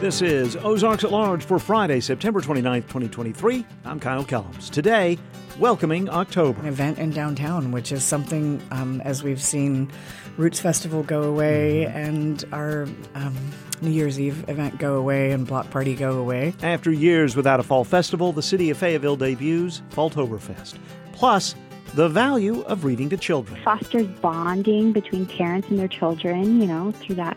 This is Ozarks at Large for Friday, September 29th, 2023. I'm Kyle Kellums. Today, welcoming October. An event in downtown, which is something, um, as we've seen Roots Festival go away and our um, New Year's Eve event go away and Block Party go away. After years without a fall festival, the city of Fayetteville debuts Falltoberfest. Plus, the value of reading to children. Fosters bonding between parents and their children, you know, through that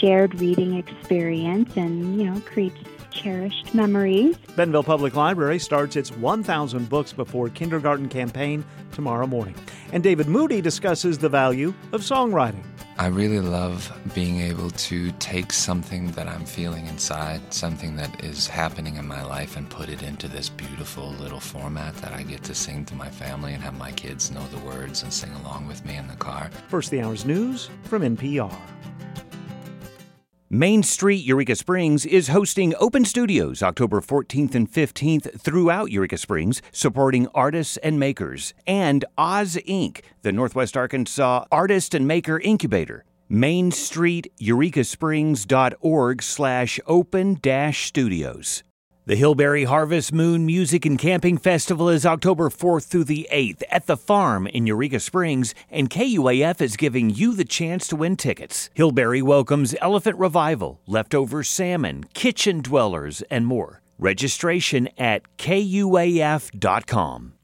shared reading experience and, you know, creates cherished memories. Bentonville Public Library starts its 1,000 Books Before Kindergarten campaign tomorrow morning. And David Moody discusses the value of songwriting. I really love being able to take something that I'm feeling inside, something that is happening in my life, and put it into this beautiful little format that I get to sing to my family and have my kids know the words and sing along with me in the car. First, the hour's news from NPR. Main Street Eureka Springs is hosting open studios October 14th and 15th throughout Eureka Springs, supporting artists and makers, and Oz Inc., the Northwest Arkansas Artist and Maker Incubator. Main Street Eureka Springs.org slash open dash studios. The Hillberry Harvest Moon Music and Camping Festival is October 4th through the 8th at the farm in Eureka Springs, and KUAF is giving you the chance to win tickets. Hillberry welcomes Elephant Revival, Leftover Salmon, Kitchen Dwellers, and more. Registration at kuaf.com.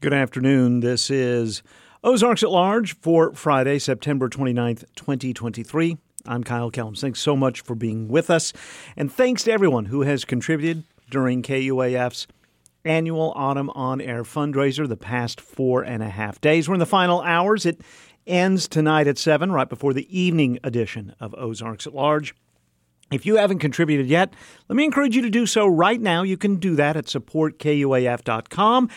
Good afternoon. This is Ozarks at Large for Friday, September 29th, 2023. I'm Kyle Kellums. Thanks so much for being with us. And thanks to everyone who has contributed during KUAF's annual Autumn On Air fundraiser the past four and a half days. We're in the final hours. It ends tonight at 7, right before the evening edition of Ozarks at Large. If you haven't contributed yet, let me encourage you to do so right now. You can do that at supportkuaf.com.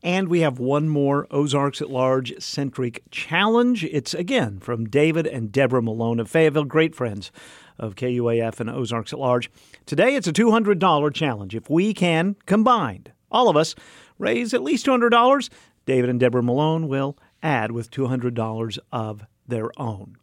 And we have one more Ozarks at Large centric challenge. It's again from David and Deborah Malone of Fayetteville, great friends of KUAF and Ozarks at Large. Today it's a $200 challenge. If we can, combined, all of us, raise at least $200, David and Deborah Malone will add with $200 of their own.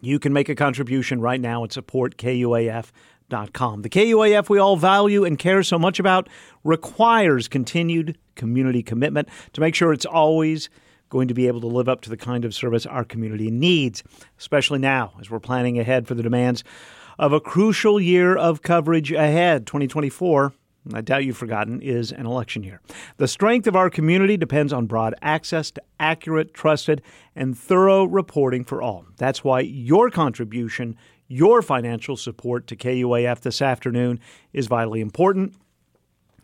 You can make a contribution right now at supportkuaf.com. The KUAF we all value and care so much about requires continued community commitment to make sure it's always going to be able to live up to the kind of service our community needs, especially now as we're planning ahead for the demands of a crucial year of coverage ahead. 2024, I doubt you've forgotten, is an election year. The strength of our community depends on broad access to accurate, trusted, and thorough reporting for all. That's why your contribution, your financial support to KUAF this afternoon is vitally important.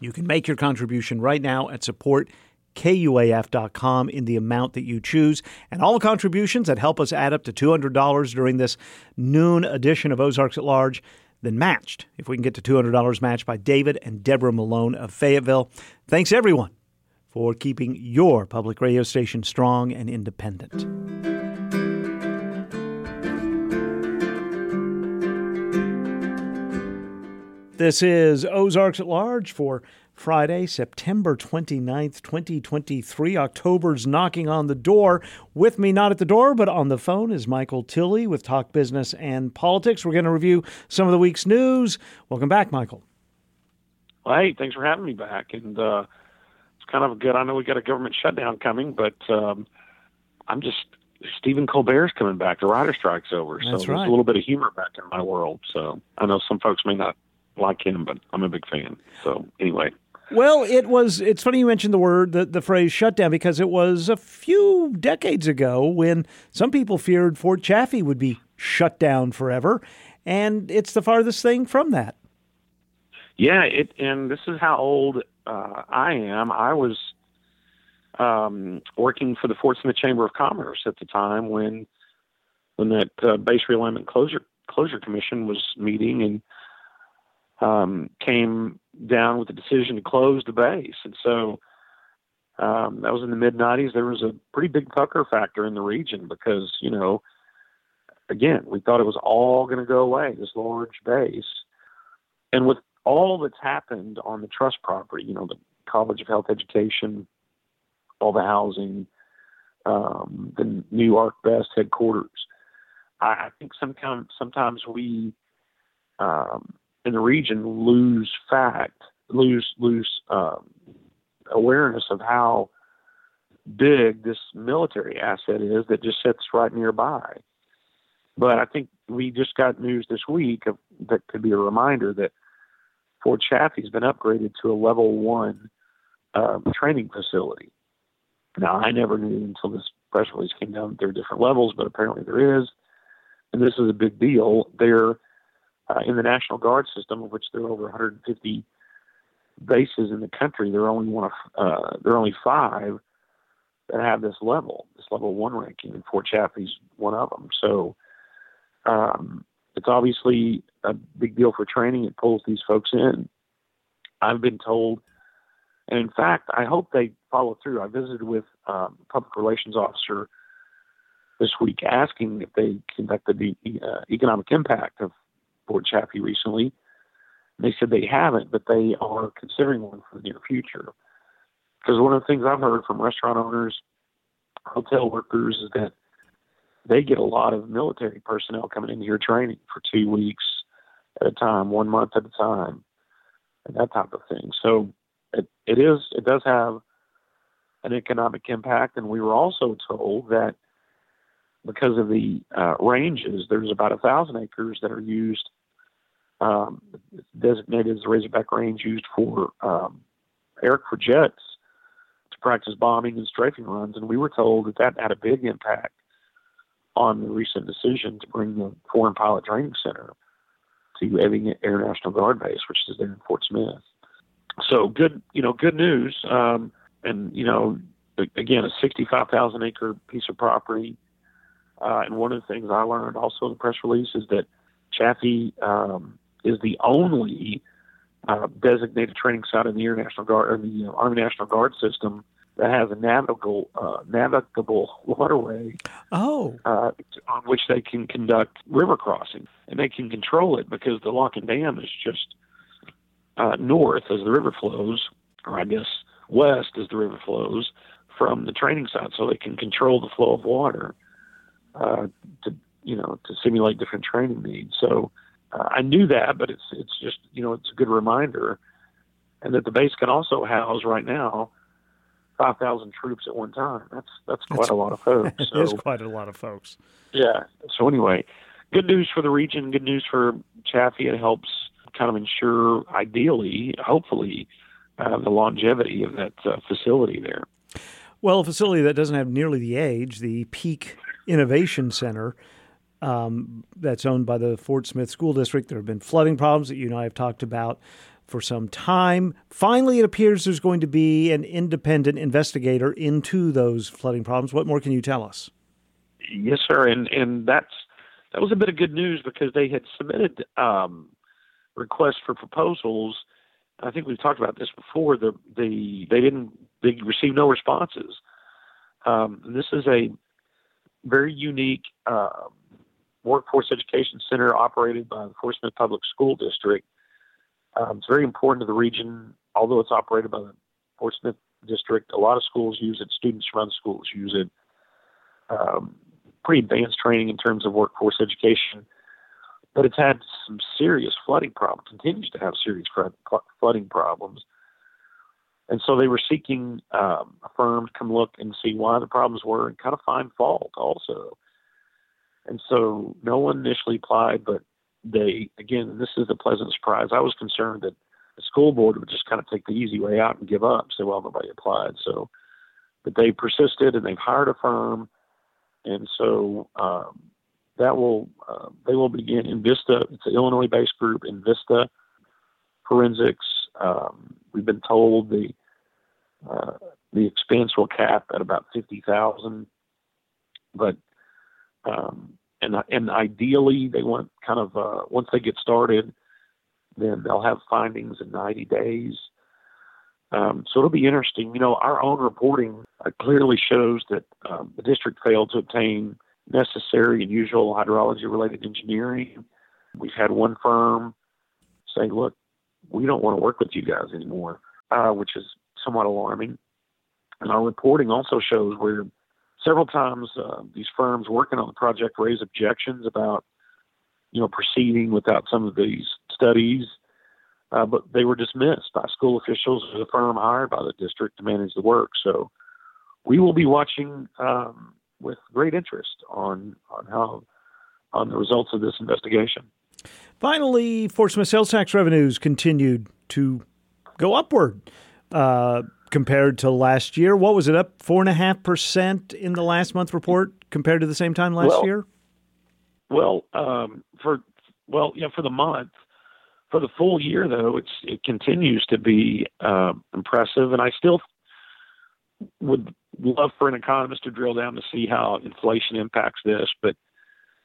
You can make your contribution right now at support kuaf.com in the amount that you choose. And all contributions that help us add up to $200 during this noon edition of Ozarks at Large, then matched, if we can get to $200 matched by David and Deborah Malone of Fayetteville. Thanks, everyone, for keeping your public radio station strong and independent. This is Ozarks at Large for Friday, September 29th, 2023. October's knocking on the door. With me, not at the door, but on the phone, is Michael Tilley with Talk Business and Politics. We're going to review some of the week's news. Welcome back, Michael. Well, hey, thanks for having me back. And uh, it's kind of good. I know we got a government shutdown coming, but um, I'm just Stephen Colbert's coming back. The writer strike's over, so there's a little bit of humor back in my world. So I know some folks may not like him, but I'm a big fan. So anyway, Well, it was. It's funny you mentioned the word, the, the phrase shutdown, because it was a few decades ago when some people feared Fort Chaffee would be shut down forever. And it's the farthest thing from that. Yeah, it and this is how old uh, I am. I was um, working for the Fort Smith Chamber of Commerce at the time when when that uh, base realignment closure closure commission was meeting and um, came down with the decision to close the base. And so um, that was in the mid '90s. There was a pretty big pucker factor in the region because you know, again, we thought it was all going to go away. This large base, and with all that's happened on the trust property, you know, the College of Health Education, all the housing, um, the new ArcBest headquarters. I, I think sometimes sometimes we um, in the region lose fact, lose lose um, awareness of how big this military asset is that just sits right nearby. But I think we just got news this week of, that could be a reminder that Fort Chaffee's been upgraded to a level one um, training facility. Now, I never knew until this press release came down that there are different levels, but apparently there is. And this is a big deal. They're uh, in the National Guard system, of which there are over 150 bases in the country. There are only one of uh, there are only five that have this level, this level one ranking, and Fort Chaffee's one of them. So um, it's obviously a big deal for training. It pulls these folks in. I've been told, and in fact, I hope they follow through. I visited with um, a public relations officer this week asking if they conducted the uh, economic impact of Fort Chaffee recently. They said they haven't, but they are considering one for the near future. Because one of the things I've heard from restaurant owners, hotel workers, is that they get a lot of military personnel coming in here training for two weeks at a time, one month at a time, and that type of thing. So it, it is it does have an economic impact, and we were also told that because of the uh, ranges, there's about a thousand acres that are used um, designated as the Razorback Range used for um, for jets to practice bombing and strafing runs, and we were told that that had a big impact on the recent decision to bring the Foreign Pilot Training Center to Ebbing Air National Guard Base, which is there in Fort Smith. So good, you know, good news. Um, and you know, again, a 65,000 acre piece of property. Uh, and one of the things I learned also in the press release is that Chaffee um, is the only uh, designated training site in the Air National Guard or the uh, Army National Guard system that has a navigable uh, navigable waterway. Oh, uh, on which they can conduct river crossing, and they can control it because the lock and dam is just uh, north as the river flows, or I guess west as the river flows from the training site, so they can control the flow of water uh, to you know to simulate different training needs. So uh, I knew that, but it's it's just you know it's a good reminder, and that the base can also house right now five thousand troops at one time. That's that's quite that's, a lot of folks. it so, is quite a lot of folks. Yeah. So anyway, good news for the region. Good news for Chaffee. It helps kind of ensure, ideally, hopefully, uh, the longevity of that uh, facility there. Well, a facility that doesn't have nearly the age, the Peak Innovation Center um, that's owned by the Fort Smith School District. There have been flooding problems that you and I have talked about for some time. Finally, it appears there's going to be an independent investigator into those flooding problems. What more can you tell us? Yes, sir, and and that's that was a bit of good news because they had submitted um, requests for proposals. I think we've talked about this before. The the they didn't they received no responses. Um, this is a very unique uh, workforce education center operated by the Fort Smith Public School District. Um, it's very important to the region, although it's operated by the Fort Smith District. A lot of schools use it. Students from other schools use it. Um, pretty advanced training in terms of workforce education, but it's had some serious flooding problems. Continues to have serious flooding problems, and so they were seeking um, a firm to come look and see why the problems were and kind of find fault also. And so no one initially applied, but they, again, this is a pleasant surprise. I was concerned that the school board would just kind of take the easy way out and give up, say, well, nobody applied. So, but they persisted and they've hired a firm. And so um, that will, uh, they will begin in Vista. It's an Illinois based group, Envista Forensics. Um, we've been told the, uh, the expense will cap at about 50000 but um, and and ideally they want kind of uh, once they get started, then they'll have findings in 90 days. Um, so it'll be interesting. You know, our own reporting uh, clearly shows that um, the district failed to obtain necessary and usual hydrology-related engineering. We've had one firm say, "Look, we don't want to work with you guys anymore," uh, which is somewhat alarming. And our reporting also shows where several times uh, these firms working on the project raise objections about you know proceeding without some of these studies, uh, but they were dismissed by school officials or the firm hired by the district to manage the work. So we will be watching um, with great interest on on how on the results of this investigation. Finally, Fort Smith sales tax revenues continued to go upward uh, compared to last year. What was it up four and a half percent in the last month report compared to the same time last well, year? Well, um, for well, yeah, for the month. For the full year, though, it's it continues to be uh, impressive, and I still would love for an economist to drill down to see how inflation impacts this. But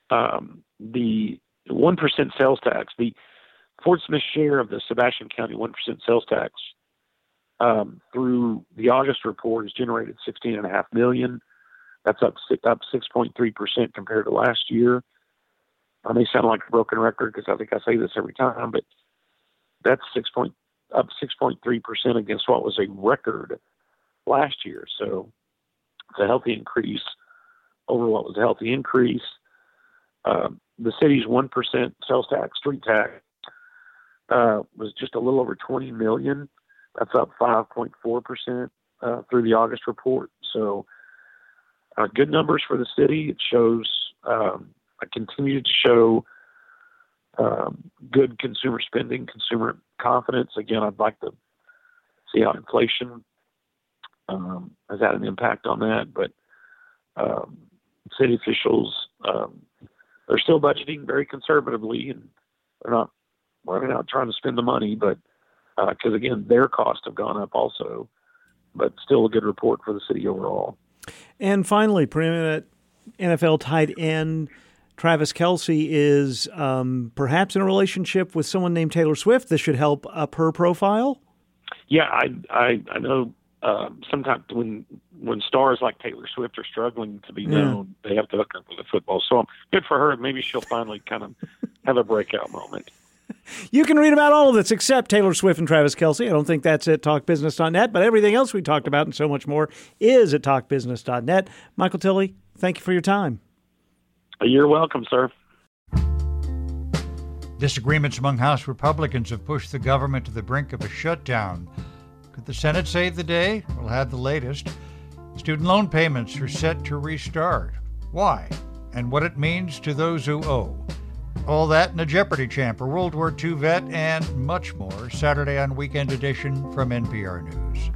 um, the one percent sales tax, the Fort Smith share of the Sebastian County one percent sales tax um, through the August report has generated sixteen and a half million. That's up up six point three percent compared to last year. I may sound like a broken record because I think I say this every time, but that's six point up six point three percent against what was a record last year. So it's a healthy increase over what was a healthy increase. Uh, the city's one percent sales tax, street tax, uh, was just a little over twenty million. That's up five point four percent uh, through the August report. So uh, good numbers for the city. It shows um, I continue to show um, good consumer spending, consumer confidence. Again, I'd like to see how inflation um, has had an impact on that, but um, city officials um, they're still budgeting very conservatively, and they're not running out trying to spend the money, but because uh, again, their costs have gone up also, but still a good report for the city overall. And finally, preeminent NFL tight end Travis Kelce is um, perhaps in a relationship with someone named Taylor Swift. This should help up her profile. Yeah, I I, I know. Um, sometimes when when stars like Taylor Swift are struggling to be known, yeah. they have to hook up with the football. So um, good for her. Maybe she'll finally kind of have a breakout moment. You can read about all of this except Taylor Swift and Travis Kelce. I don't think that's at talkbusiness.net, but everything else we talked about and so much more is at talkbusiness.net. Michael Tilley, thank you for your time. You're welcome, sir. Disagreements among House Republicans have pushed the government to the brink of a shutdown. Could the Senate save the day? We'll have the latest. Student loan payments are set to restart. Why? And what it means to those who owe. All that and a Jeopardy champ, a World War II vet, and much more. Saturday on Weekend Edition from NPR News.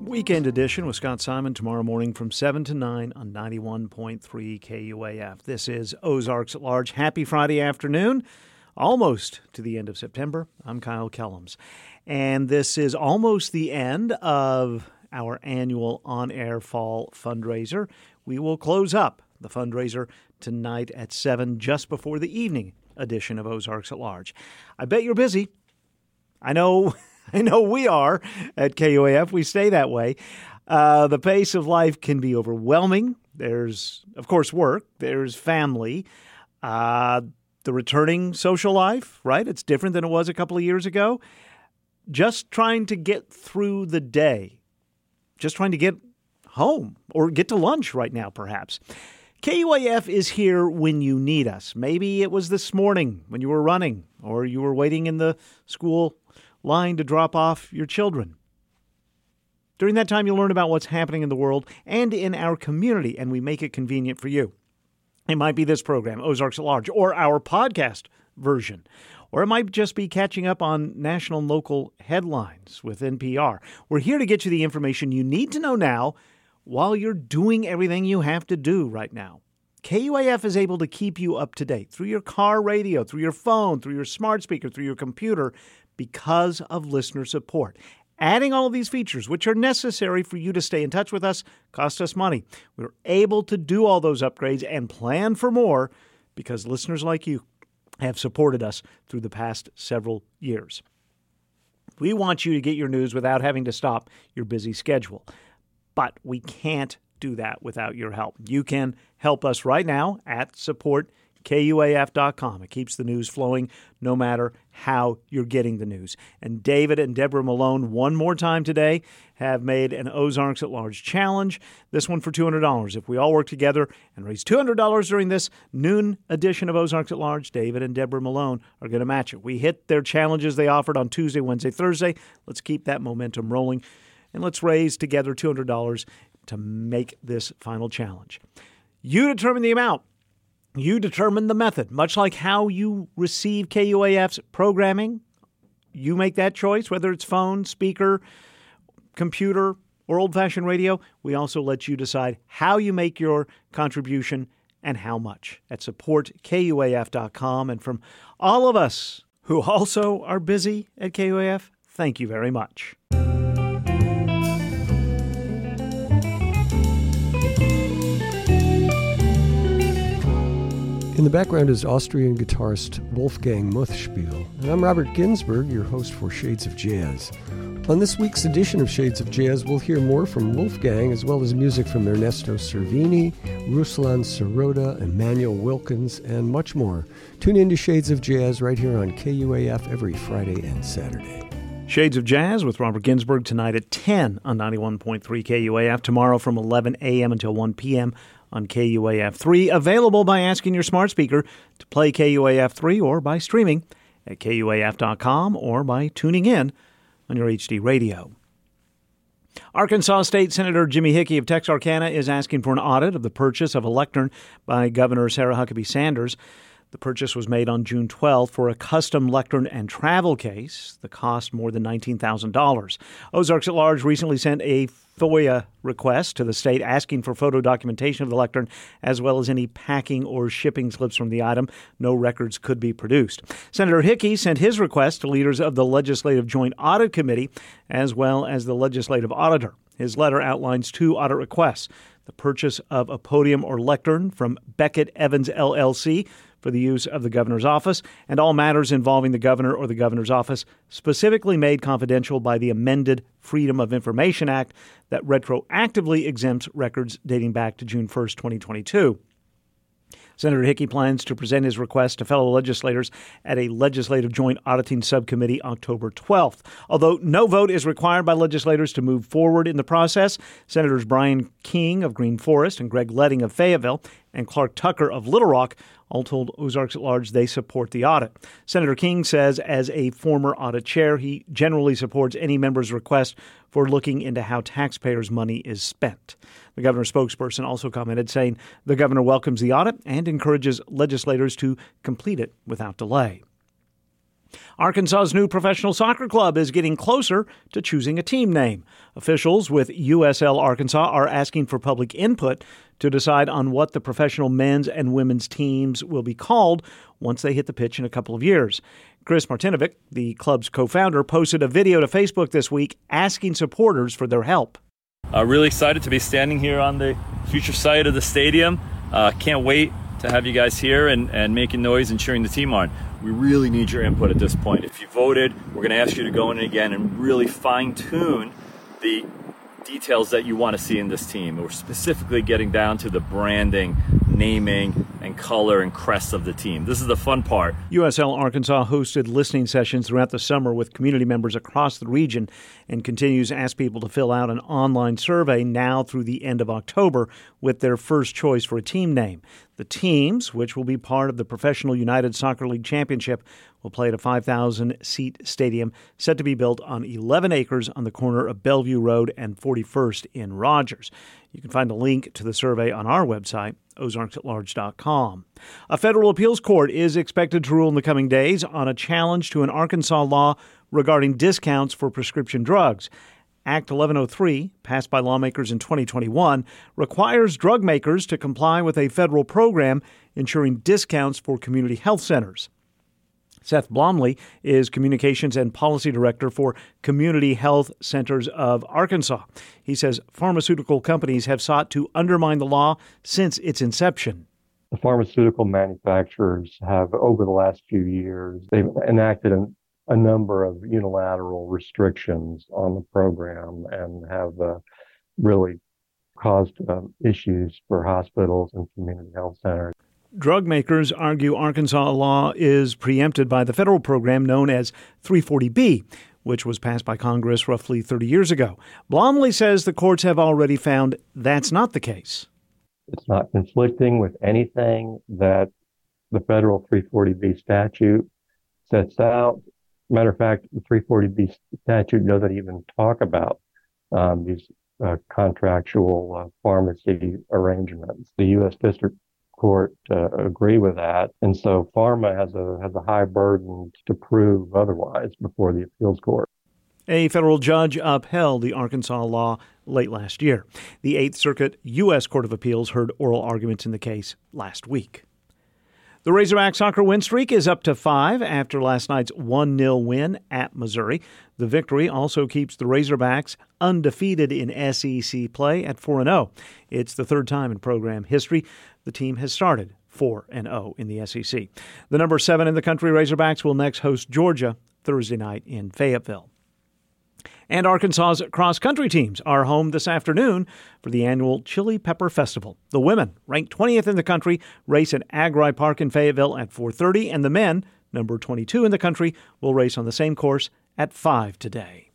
Weekend edition with Scott Simon tomorrow morning from 7 to 9 on 91.3 KUAF. This is Ozarks at Large. Happy Friday afternoon, almost to the end of September. I'm Kyle Kellums. And this is almost the end of our annual on air fall fundraiser. We will close up the fundraiser tonight at 7, just before the evening edition of Ozarks at Large. I bet you're busy. I know. I know we are at KUAF. We stay that way. Uh, the pace of life can be overwhelming. There's, of course, work, there's family, uh, the returning social life, right? It's different than it was a couple of years ago. Just trying to get through the day, just trying to get home or get to lunch right now, perhaps. KUAF is here when you need us. Maybe it was this morning when you were running or you were waiting in the school line to drop off your children. During that time, you'll learn about what's happening in the world and in our community, and we make it convenient for you. It might be this program, Ozarks at Large, or our podcast version, or it might just be catching up on national and local headlines with NPR. We're here to get you the information you need to know now while you're doing everything you have to do right now. KUAF is able to keep you up to date through your car radio, through your phone, through your smart speaker, through your computer because of listener support. Adding all of these features, which are necessary for you to stay in touch with us, cost us money. We're able to do all those upgrades and plan for more because listeners like you have supported us through the past several years. We want you to get your news without having to stop your busy schedule, but we can't do that without your help. You can help us right now at support KUAF.com. It keeps the news flowing no matter how you're getting the news. And David and Deborah Malone, one more time today, have made an Ozarks at Large challenge. This one for $200. If we all work together and raise $200 during this noon edition of Ozarks at Large, David and Deborah Malone are going to match it. We hit their challenges they offered on Tuesday, Wednesday, Thursday. Let's keep that momentum rolling and let's raise together $200 to make this final challenge. You determine the amount. You determine the method, much like how you receive KUAF's programming. You make that choice, whether it's phone, speaker, computer, or old fashioned radio. We also let you decide how you make your contribution and how much at supportkuaf.com. And from all of us who also are busy at KUAF, thank you very much. In the background is Austrian guitarist Wolfgang Muthspiel, and I'm Robert Ginsburg, your host for Shades of Jazz. On this week's edition of Shades of Jazz, we'll hear more from Wolfgang as well as music from Ernesto Cervini, Ruslan Sirota, Immanuel Wilkins, and much more. Tune in to Shades of Jazz right here on KUAF every Friday and Saturday. Shades of Jazz with Robert Ginsburg tonight at 10 on 91.3 KUAF, tomorrow from 11 a.m. until 1 p.m on KUAF3, available by asking your smart speaker to play KUAF3 or by streaming at KUAF.com or by tuning in on your HD radio. Arkansas State Senator Jimmy Hickey of Texarkana is asking for an audit of the purchase of a lectern by Governor Sarah Huckabee Sanders. The purchase was made on June 12th for a custom lectern and travel case. The cost more than $19,000. Ozarks at Large recently sent a FOIA request to the state asking for photo documentation of the lectern as well as any packing or shipping slips from the item. No records could be produced. Senator Hickey sent his request to leaders of the Legislative Joint Audit Committee as well as the Legislative Auditor. His letter outlines two audit requests the purchase of a podium or lectern from Beckett Events LLC for the use of the governor's office, and all matters involving the governor or the governor's office specifically made confidential by the amended Freedom of Information Act that retroactively exempts records dating back to June 1, 2022. Senator Hickey plans to present his request to fellow legislators at a legislative joint auditing subcommittee October 12th. Although no vote is required by legislators to move forward in the process, Senators Brian King of Green Forest and Greg Leding of Fayetteville and Clark Tucker of Little Rock all told Ozarks at Large they support the audit. Senator King says, as a former audit chair, he generally supports any member's request for looking into how taxpayers' money is spent. The governor's spokesperson also commented, saying the governor welcomes the audit and encourages legislators to complete it without delay. Arkansas's new professional soccer club is getting closer to choosing a team name. Officials with USL Arkansas are asking for public input to decide on what the professional men's and women's teams will be called once they hit the pitch in a couple of years. Chris Martinovic, the club's co founder, posted a video to Facebook this week asking supporters for their help. Uh, really excited to be standing here on the future site of the stadium. Uh, can't wait to have you guys here and, and making noise and cheering the team on. We really need your input at this point. If you voted, we're going to ask you to go in again and really fine tune the details that you want to see in this team. We're specifically getting down to the branding, naming, and color and crest of the team. This is the fun part. USL Arkansas hosted listening sessions throughout the summer with community members across the region and continues to ask people to fill out an online survey now through the end of October with their first choice for a team name. The teams, which will be part of the Professional United Soccer League Championship, will play at a 5,000 seat stadium set to be built on 11 acres on the corner of Bellevue Road and 41st in Rogers. You can find a link to the survey on our website, ozarksatlarge.com. A federal appeals court is expected to rule in the coming days on a challenge to an Arkansas law regarding discounts for prescription drugs. Act 1103, passed by lawmakers in 2021, requires drug makers to comply with a federal program ensuring discounts for community health centers. Seth Blomley is Communications and Policy Director for Community Health Centers of Arkansas. He says pharmaceutical companies have sought to undermine the law since its inception. The pharmaceutical manufacturers have, over the last few years, they've enacted an a number of unilateral restrictions on the program and have uh, really caused uh, issues for hospitals and community health centers. Drug makers argue Arkansas law is preempted by the federal program known as 340B, which was passed by Congress roughly 30 years ago. Blomley says the courts have already found that's not the case. It's not conflicting with anything that the federal 340B statute sets out. Matter of fact, the 340B statute doesn't even talk about um, these uh, contractual uh, pharmacy arrangements. The U.S. District Court uh, agree with that, and so pharma has a has a high burden to prove otherwise before the appeals court. A federal judge upheld the Arkansas law late last year. The Eighth Circuit U.S. Court of Appeals heard oral arguments in the case last week. The Razorback soccer win streak is up to five after last night's 1 0 win at Missouri. The victory also keeps the Razorbacks undefeated in SEC play at 4 0. It's the third time in program history the team has started 4 0 in the SEC. The number seven in the country Razorbacks will next host Georgia Thursday night in Fayetteville. And Arkansas's cross country teams are home this afternoon for the annual Chili Pepper Festival. The women, ranked 20th in the country, race at Agri Park in Fayetteville at 4:30 and the men, number 22 in the country, will race on the same course at 5 today.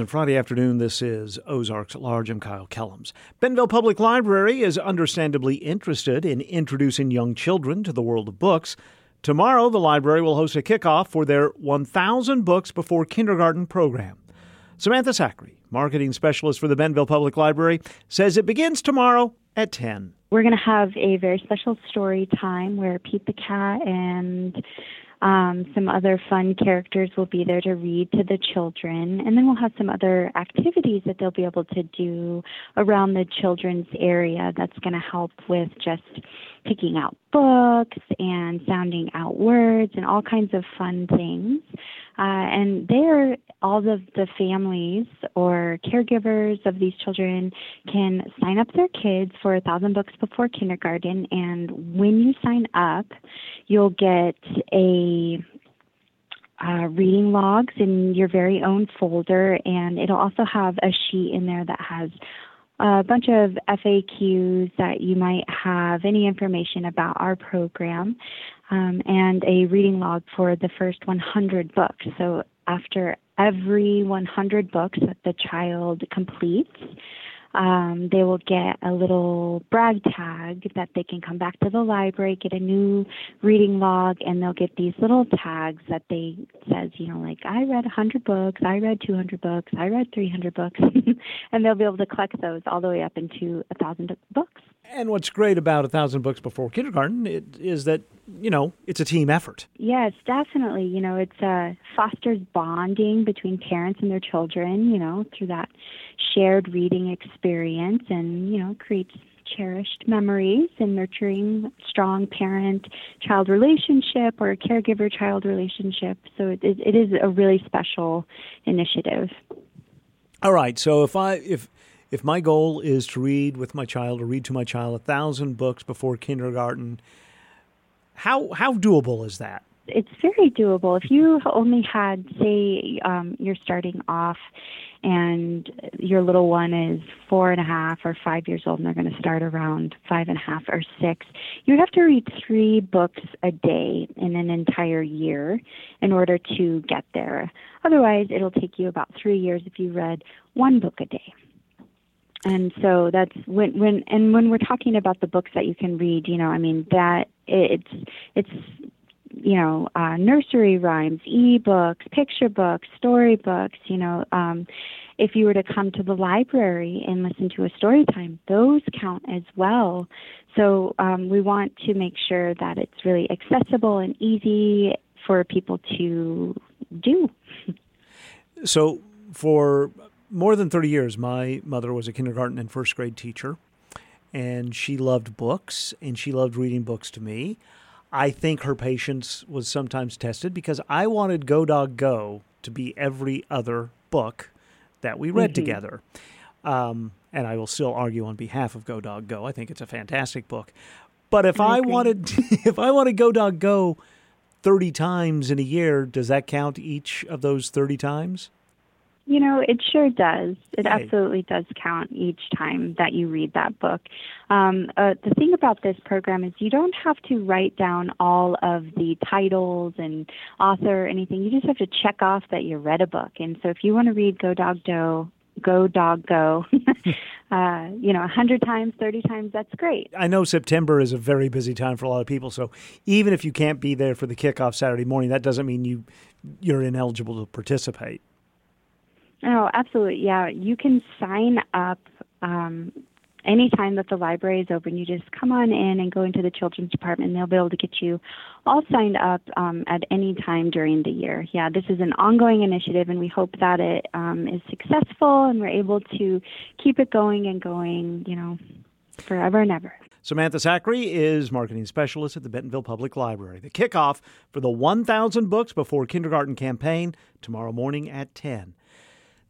Pleasant Friday afternoon. This is Ozarks at Large. I'm Kyle Kellums. Bentonville Public Library is understandably interested in introducing young children to the world of books. Tomorrow, the library will host a kickoff for their 1,000 Books Before Kindergarten program. Samantha Sackery, marketing specialist for the Bentonville Public Library, says it begins tomorrow at 10. We're going to have a very special story time where Pete the Cat and um, some other fun characters will be there to read to the children, and then we'll have some other activities that they'll be able to do around the children's area that's going to help with just picking out books and sounding out words and all kinds of fun things. Uh, and there, all of the families or caregivers of these children can sign up their kids for a thousand books before kindergarten. And when you sign up, you'll get a uh, reading logs in your very own folder, and it'll also have a sheet in there that has a bunch of FAQs that you might have, any information about our program, um, and a reading log for the first 100 books. So after every 100 books that the child completes, um, they will get a little brag tag that they can come back to the library, get a new reading log, and they'll get these little tags that they says, you know, like I read 100 books, I read 200 books, I read 300 books, and they'll be able to collect those all the way up into a thousand books. And what's great about a thousand books before kindergarten is that you know it's a team effort. Yes, definitely. You know, it's uh, fosters bonding between parents and their children. You know, through that shared reading experience, and you know, creates cherished memories and nurturing strong parent child relationship or caregiver child relationship. So it, it is a really special initiative. All right. So if I if if my goal is to read with my child or read to my child a thousand books before kindergarten, how how doable is that? It's very doable. If you only had, say, um, you're starting off and your little one is four and a half or five years old and they're going to start around five and a half or six, You'd have to read three books a day in an entire year in order to get there. Otherwise, it'll take you about three years if you read one book a day and so that's when when and when we're talking about the books that you can read you know i mean that it's it's you know uh nursery rhymes e-books picture books story books you know um if you were to come to the library and listen to a story time those count as well. So um we want to make sure that it's really accessible and easy for people to do. So for more than 30 years, my mother was a kindergarten and first grade teacher, and she loved books and she loved reading books to me. I think her patience was sometimes tested because I wanted Go Dog Go to be every other book that we read mm-hmm. together. Um, and I will still argue on behalf of Go Dog Go. I think it's a fantastic book. But if I I, wanted, if I want to go dog go thirty times in a year, does that count each of those thirty times? You know, it sure does. It absolutely does count each time that you read that book. Um, uh, the thing about this program is you don't have to write down all of the titles and author or anything. You just have to check off that you read a book. And so if you want to read Go Dog Go, Go Dog Go, uh, you know, a hundred times, thirty times, that's great. I know September is a very busy time for a lot of people, so even if you can't be there for the kickoff Saturday morning, that doesn't mean you you're ineligible to participate. Oh, absolutely. Yeah, you can sign up um, anytime that the library is open. You just come on in and go into the children's department, and they'll be able to get you all signed up um, at any time during the year. Yeah, this is an ongoing initiative, and we hope that it um, is successful and we're able to keep it going and going, you know, forever and ever. Samantha Zachary is marketing specialist at the Bentonville Public Library. The kickoff for the 1,000 Books Before Kindergarten campaign tomorrow morning at 10.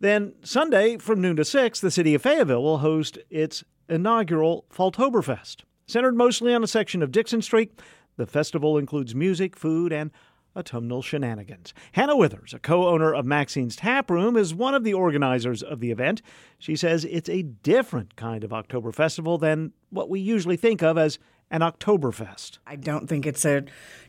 Then Sunday from noon to 6, the city of Fayetteville will host its inaugural Falltoberfest. Centered mostly on a section of Dickson Street, the festival includes music, food, and autumnal shenanigans. Hannah Withers, a co owner of Maxine's Tap Room, is one of the organizers of the event. She says it's a different kind of October festival than what we usually think of as an Oktoberfest. I don't think it's a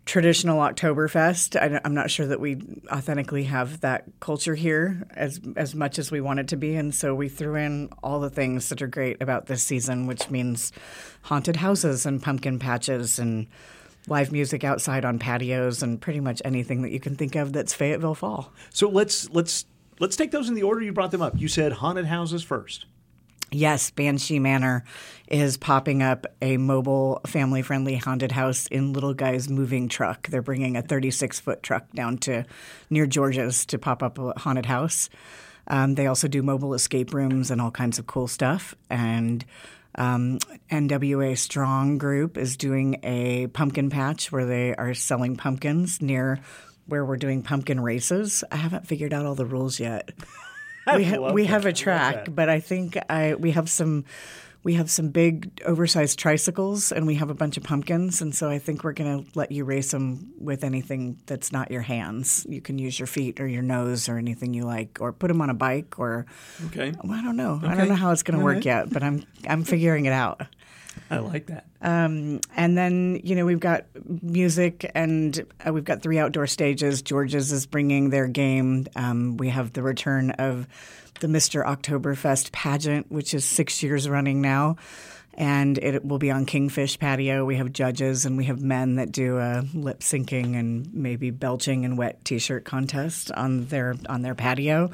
traditional Oktoberfest. I, am not sure that we authentically have that culture here as as much as we want it to be, and so we threw in all the things that are great about this season, which means haunted houses and pumpkin patches and live music outside on patios and pretty much anything that you can think of that's Fayetteville Fall. So let's let's let's take those in the order you brought them up. You said haunted houses first. Yes, Banshee Manor is popping up a mobile, family friendly haunted house in Little Guy's moving truck. They're bringing a 36 foot truck down to near George's to pop up a haunted house. Um, they also do mobile escape rooms and all kinds of cool stuff. And um, NWA Strong Group is doing a pumpkin patch where they are selling pumpkins near where we're doing pumpkin races. I haven't figured out all the rules yet we ha- we that. have a track, that. but I think I we have some we have some big oversized tricycles and we have a bunch of pumpkins and so I think we're going to let you race them with anything that's not your hands. You can use your feet or your nose or anything you like or put them on a bike or Okay. well, I don't know. I don't know how it's going to work right. yet, but I'm I'm figuring it out. I like that. Um, and then you know we've got music and uh, we've got three outdoor stages. George's is bringing their game. Um, we have the return of the Mister Oktoberfest pageant, which is six years running now, and it will be on Kingfish Patio. We have judges and we have men that do a lip syncing and maybe belching and wet T-shirt contest on their on their patio.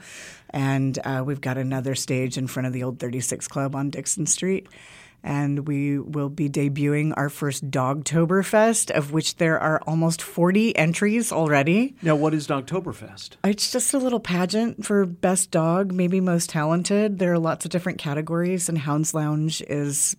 And uh, we've got another stage in front of the old 36 Club on Dickson Street and we will be debuting our first Dogtoberfest, of which there are almost 40 entries already. Now, what is Dogtoberfest? It's just a little pageant for best dog, maybe most talented. There are lots of different categories, and Hounds Lounge is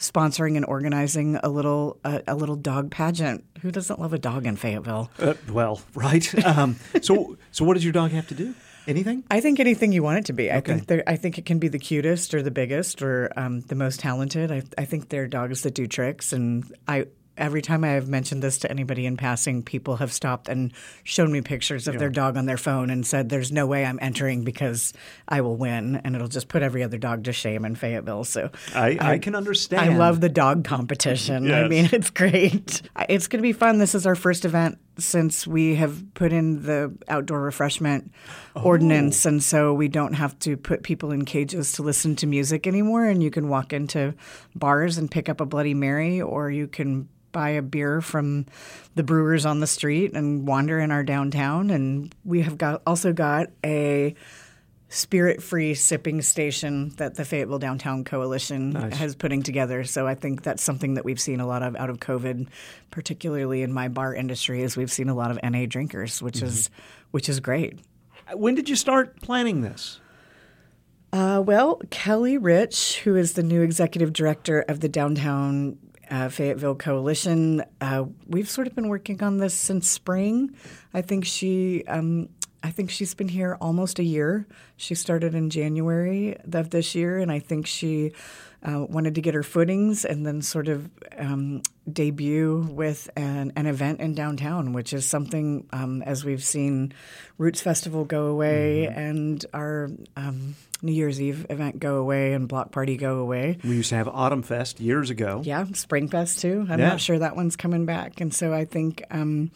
sponsoring and organizing a little a, a little dog pageant. Who doesn't love a dog in Fayetteville? Uh, well, right. Um, so, so what does your dog have to do? Anything? I think anything you want it to be. I Okay. think I think it can be the cutest or the biggest or um, the most talented. I, I think there are dogs that do tricks, and I every time I have mentioned this to anybody in passing, people have stopped and shown me pictures of their dog on their phone and said, "There's no way I'm entering because I will win," and it'll just put every other dog to shame in Fayetteville. So I, I can understand. I love the dog competition. I mean, it's great. It's going to be fun. This is our first event since we have put in the outdoor refreshment oh. ordinance, and so we don't have to put people in cages to listen to music anymore. And you can walk into bars and pick up a Bloody Mary, or you can buy a beer from the brewers on the street and wander in our downtown. And we have got also got a spirit free sipping station that the Fayetteville Downtown Coalition has putting together. So I think that's something that we've seen a lot of out of COVID, particularly in my bar industry, is we've seen a lot of NA drinkers, which is which is great. When did you start planning this? Uh, well, Kelly Rich, who is the new executive director of the Downtown uh, Fayetteville Coalition, uh, we've sort of been working on this since spring. I think she, um, I think she's been here almost a year. She started in January of this year, and I think she uh, wanted to get her footings and then sort of um, debut with an, an, event in downtown, which is something um, as we've seen Roots Festival go away mm-hmm. and our um, New Year's Eve event go away and Block Party go away. We used to have Autumn Fest years ago. Yeah, Spring Fest too. I'm yeah. not sure that one's coming back, and so I think um,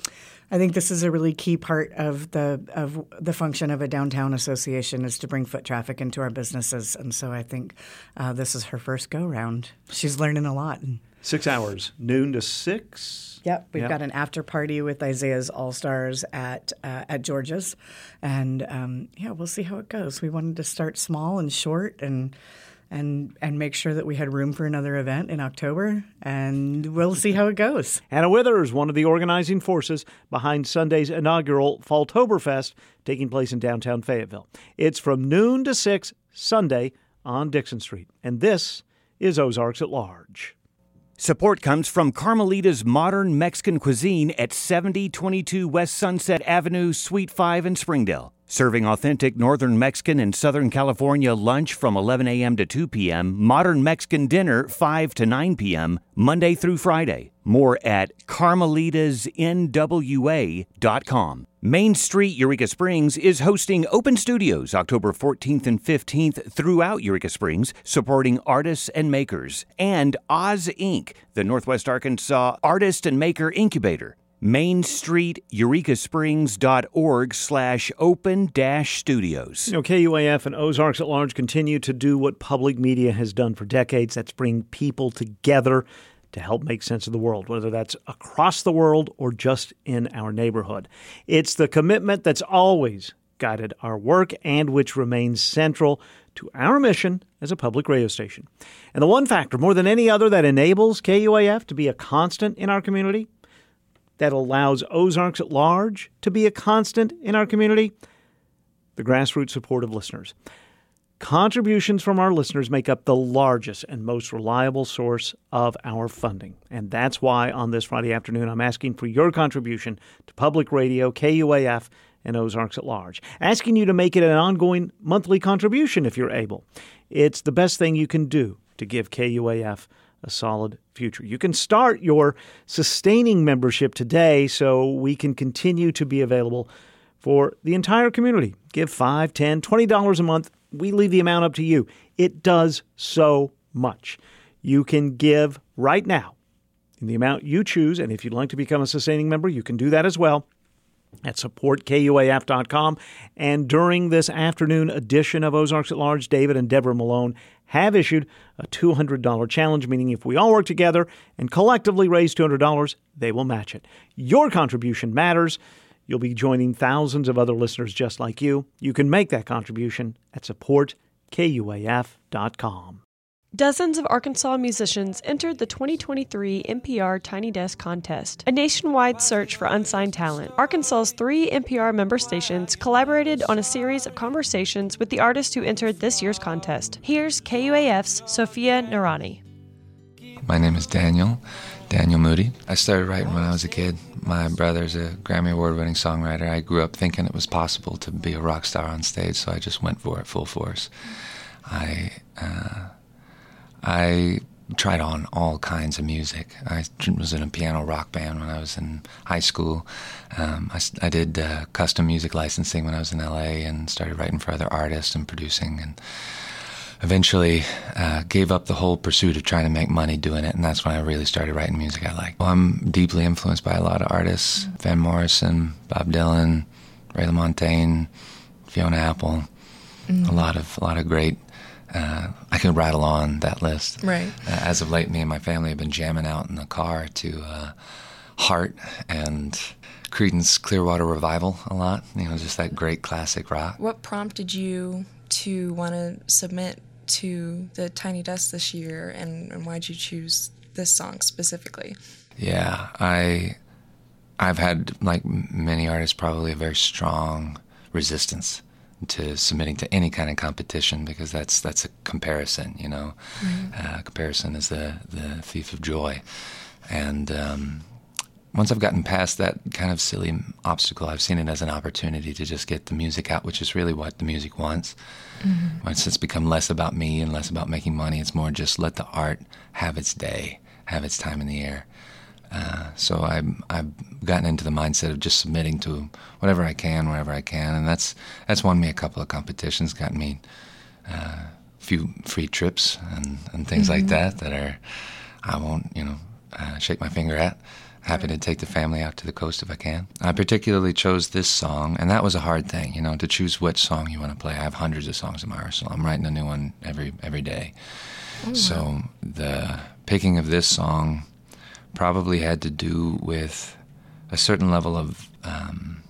I think this is a really key part of the of the function of a downtown association is to bring foot traffic into our businesses, and so I think uh, this is her first go round. She's learning a lot. Six hours, noon to six. Yep, we've yep. got an after party with Isaiah's All Stars at uh, at George's, and um, yeah, we'll see how it goes. We wanted to start small and short and and and make sure that we had room for another event in October, and we'll see how it goes. Anna Withers, one of the organizing forces behind Sunday's inaugural Falltoberfest taking place in downtown Fayetteville. It's from noon to six Sunday on Dickson Street, and this is Ozarks at Large. Support comes from Carmelita's Modern Mexican Cuisine at 7022 West Sunset Avenue, Suite 5 in Springdale. Serving authentic Northern Mexican and Southern California lunch from 11 a.m. to 2 p.m., modern Mexican dinner 5 to 9 p.m., Monday through Friday. More at carmelitasnwa.com. Main Street Eureka Springs is hosting open studios October 14th and 15th throughout Eureka Springs, supporting artists and makers. And Oz Inc., the Northwest Arkansas Artist and Maker Incubator main street eurekasprings.org slash open dash studios. You know kuaf and ozarks at large continue to do what public media has done for decades. That's bring people together to help make sense of the world whether that's across the world or just in our neighborhood. It's the commitment that's always guided our work and which remains central to our mission as a public radio station. And the one factor more than any other that enables kuaf to be a constant in our community that allows Ozarks at large to be a constant in our community? The grassroots support of listeners. Contributions from our listeners make up the largest and most reliable source of our funding. And that's why on this Friday afternoon, I'm asking for your contribution to public radio, KUAF, and Ozarks at large. Asking you to make it an ongoing monthly contribution if you're able. It's the best thing you can do to give KUAF a solid future. You can start your sustaining membership today so we can continue to be available for the entire community. Give $5, $10, $20 a month. We leave the amount up to you. It does so much. You can give right now in the amount you choose, and if you'd like to become a sustaining member, you can do that as well at supportkuaf.com. And during this afternoon edition of Ozarks at Large, David and Deborah Malone have issued a $200 challenge, meaning if we all work together and collectively raise $200, they will match it. Your contribution matters. You'll be joining thousands of other listeners just like you. You can make that contribution at supportkuaf.com. Dozens of Arkansas musicians entered the 2023 NPR Tiny Desk Contest, a nationwide search for unsigned talent. Arkansas's three NPR member stations collaborated on a series of conversations with the artists who entered this year's contest. Here's KUAF's Sophia Narani. My name is Daniel, Daniel Moody. I started writing when I was a kid. My brother's a Grammy Award winning songwriter. I grew up thinking it was possible to be a rock star on stage, so I just went for it full force. I. Uh, I tried on all kinds of music. I was in a piano rock band when I was in high school. Um, I, I, did uh, custom music licensing when I was in LA and started writing for other artists and producing and eventually uh, gave up the whole pursuit of trying to make money doing it and that's when I really started writing music I like. Well, I'm deeply influenced by a lot of artists, Van Morrison, Bob Dylan, Ray LaMontagne, Fiona Apple, mm. a lot of a lot of great uh, I could rattle on that list. Right. Uh, as of late, me and my family have been jamming out in the car to uh, Heart and Creedence Clearwater Revival a lot. You know, just that great classic rock. What prompted you to want to submit to the Tiny Desk this year, and, and why'd you choose this song specifically? Yeah, I I've had like many artists probably a very strong resistance to submitting to any kind of competition because that's that's a comparison. You know, uh, comparison is the the thief of joy, and um, once I've gotten past that kind of silly obstacle, I've seen it as an opportunity to just get the music out, which is really what the music wants. Mm-hmm. Once it's become less about me and less about making money, it's more just let the art have its day, have its time in the air. Uh, so I've, I've gotten into the mindset of just submitting to whatever I can, wherever I can, and that's that's won me a couple of competitions, gotten me uh, a few free trips and, and things mm-hmm. like that that are I won't you know uh, shake my finger at. Happy to take the family out to the coast if I can. I particularly chose this song, and that was a hard thing, you know, to choose which song you want to play. I have hundreds of songs in my arsenal. I'm writing a new one every every day. Oh, so the picking of this song probably had to do with a certain level of um,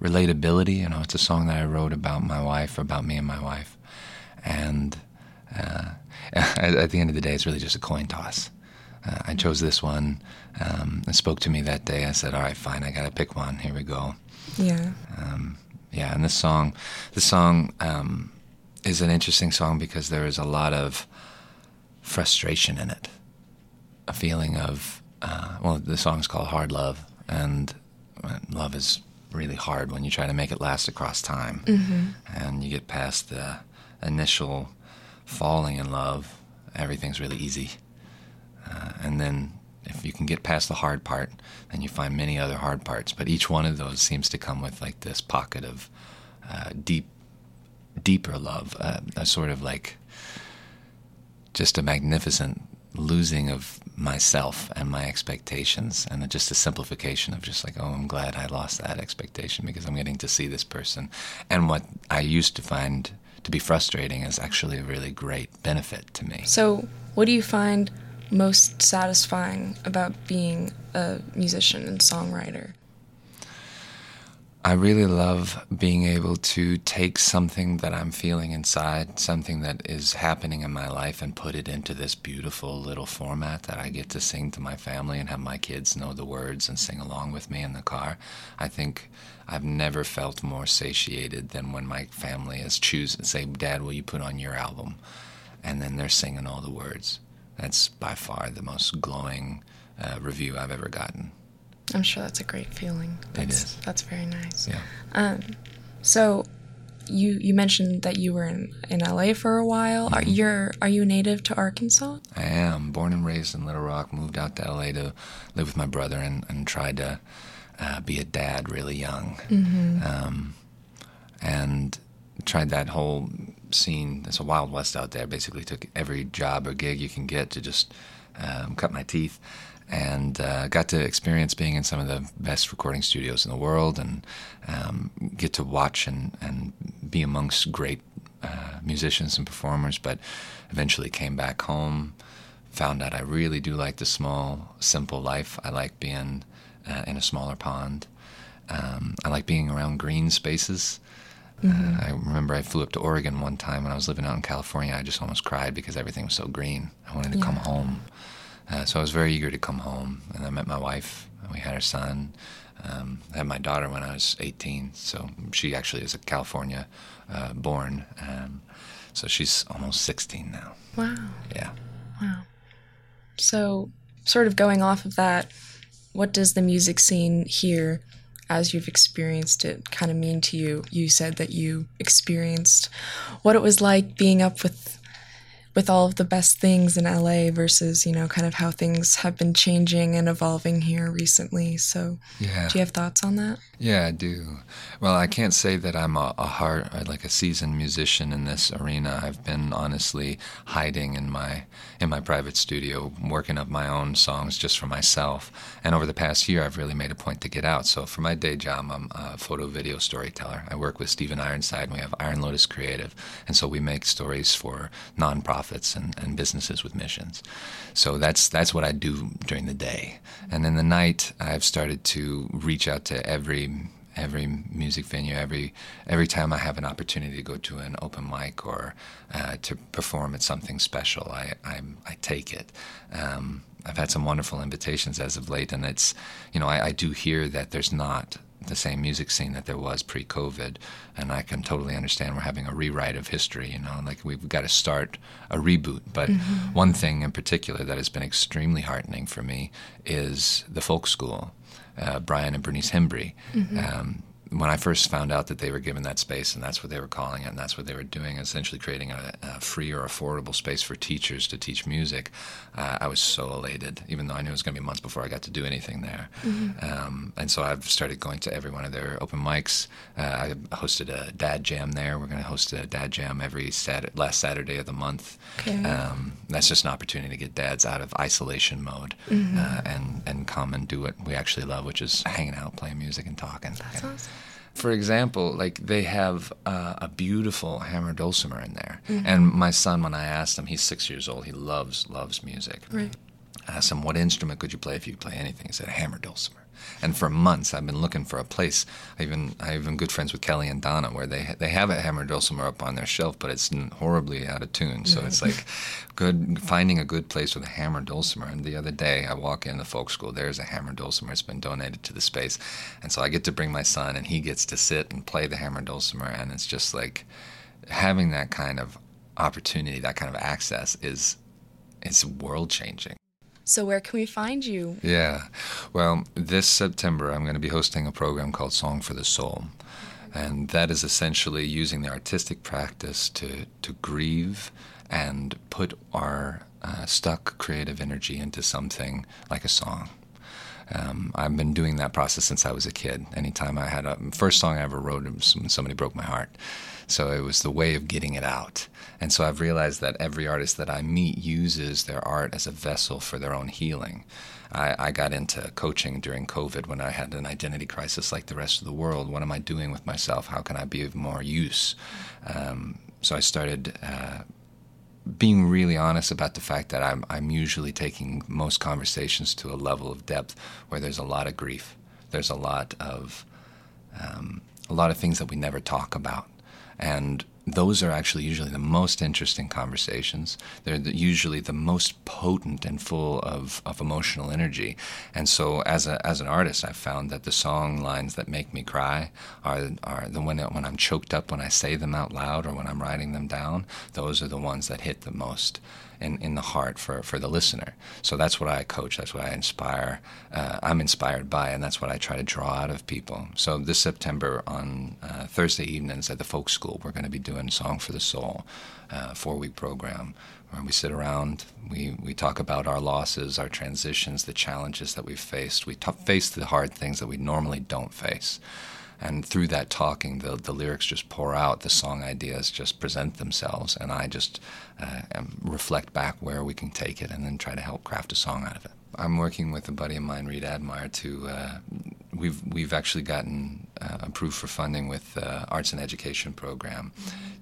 relatability. You know, it's a song that I wrote about my wife, about me and my wife, and uh, at the end of the day, it's really just a coin toss. Uh, I chose this one. Um, it spoke to me that day. I said, "All right, fine. I got to pick one. Here we go." Yeah. Um, yeah, and this song, this song um, is an interesting song because there is a lot of frustration in it, a feeling of uh, well, the song's called "Hard Love," and love is really hard when you try to make it last across time, mm-hmm. and you get past the initial falling in love. Everything's really easy uh, and then if you can get past the hard part, then you find many other hard parts. But each one of those seems to come with like this pocket of uh, deep, deeper love, uh, a sort of like just a magnificent losing of myself and my expectations, and just a simplification of just like, oh, I'm glad I lost that expectation because I'm getting to see this person. And what I used to find to be frustrating is actually a really great benefit to me. So, what do you find? most satisfying about being a musician and songwriter? I really love being able to take something that I'm feeling inside, something that is happening in my life, and put it into this beautiful little format that I get to sing to my family and have my kids know the words and sing along with me in the car. I think I've never felt more satiated than when my family is choosing, say, Dad, will you put on your album? And then they're singing all the words. That's by far the most glowing uh, review I've ever gotten. I'm sure that's a great feeling. That's, it is. That's very nice. Yeah. Um, so you you mentioned that you were in, in LA for a while. Mm-hmm. Are you are you native to Arkansas? I am. Born and raised in Little Rock. Moved out to LA to live with my brother and, and tried to uh, be a dad really young. Mm-hmm. Um, and tried that whole scene. It's a wild west out there. Basically, took every job or gig you can get to just um, cut my teeth, and uh, got to experience being in some of the best recording studios in the world, and um, get to watch and and be amongst great uh, musicians and performers. But eventually came back home, found out I really do like the small, simple life. I like being uh, in a smaller pond. Um, I like being around green spaces. Mm-hmm. Uh, I remember I flew up to Oregon one time when I was living out in California. I just almost cried because everything was so green. I wanted to yeah. come home. Uh, so I was very eager to come home. And I met my wife. We had our son. Um, I had my daughter when I was 18. So she actually is a California uh, born. Um, so she's almost 16 now. Wow. Yeah. Wow. So, sort of going off of that, what does the music scene here as you've experienced it kind of mean to you? You said that you experienced what it was like being up with with all of the best things in LA versus, you know, kind of how things have been changing and evolving here recently. So, yeah. do you have thoughts on that? Yeah, I do. Well, I can't say that I'm a, a hard, like a seasoned musician in this arena. I've been honestly hiding in my in my private studio, working up my own songs just for myself. And over the past year, I've really made a point to get out. So, for my day job, I'm a photo video storyteller. I work with Stephen Ironside, and we have Iron Lotus Creative, and so we make stories for nonprofits and, and businesses with missions. So that's that's what I do during the day, and in the night I've started to reach out to every every music venue, every every time I have an opportunity to go to an open mic or uh, to perform at something special, I I, I take it. Um, I've had some wonderful invitations as of late, and it's you know I, I do hear that there's not the same music scene that there was pre-COVID, and I can totally understand we're having a rewrite of history. You know, like we've got to start a reboot. But mm-hmm. one thing in particular that has been extremely heartening for me is the folk school. Uh, Brian and Bernice Hembree. Mhm. Um, when I first found out that they were given that space and that's what they were calling it and that's what they were doing, essentially creating a, a free or affordable space for teachers to teach music, uh, I was so elated, even though I knew it was going to be months before I got to do anything there. Mhm. Um, and so I've started going to every one of their open mics. Uh, I hosted a dad jam there. We're going to host a dad jam every Sat- last Saturday of the month. Okay. Um, that's just an opportunity to get dads out of isolation mode Mhm. uh, and, and come and do what we actually love, which is hanging out, playing music, and talking. That's awesome. For example, like they have uh, a beautiful hammer dulcimer in there, Mhm. and my son, when I asked him, he's six years old. He loves loves music. Right. I asked him, "What instrument could you play if you could play anything?" He said, hammer dulcimer." And for months, I've been looking for a place. I even I even good friends with Kelly and Donna, where they they have a hammer dulcimer up on their shelf, but it's horribly out of tune. So it's like good finding a good place with a hammer dulcimer. And the other day, I walk in the folk school. There's a hammer dulcimer. It's been donated to the space, and so I get to bring my son, and he gets to sit and play the hammer dulcimer, and it's just like having that kind of opportunity, that kind of access is it's world changing. So where can we find you? Yeah. Well, this September, I'm going to be hosting a program called Song for the Soul. And that is essentially using the artistic practice to, to grieve and put our uh, stuck creative energy into something like a song. Um, I've been doing that process since I was a kid. Anytime I had a first song I ever wrote was when somebody broke my heart. So it was the way of getting it out. And so I've realized that every artist that I meet uses their art as a vessel for their own healing. I, I got into coaching during COVID when I had an identity crisis like the rest of the world. What am I doing with myself? How can I be of more use? Um, so I started uh, being really honest about the fact that I'm, I'm usually taking most conversations to a level of depth where there's a lot of grief. There's a lot of um, a lot of things that we never talk about, and those are actually usually the most interesting conversations. They're the, usually the most potent and full of, of emotional energy. And so, as a as an artist, I've found that the song lines that make me cry are are the when when I'm choked up when I say them out loud or when I'm writing them down. Those are the ones that hit the most in, in the heart for, for the listener. So that's what I coach. That's what I inspire. Uh, I'm inspired by, and that's what I try to draw out of people. So this September on uh, Thursday evenings at the Folk School, we're going to be doing Song for the Soul, uh, four week program where we sit around, we, we talk about our losses, our transitions, the challenges that we've faced. We t- face the hard things that we normally don't face. And through that talking, the, the lyrics just pour out, the song ideas just present themselves, and I just uh, reflect back where we can take it and then try to help craft a song out of it. I'm working with a buddy of mine, Reed Admire, to uh, we've we've actually gotten uh, approved for funding with uh, Arts and Education program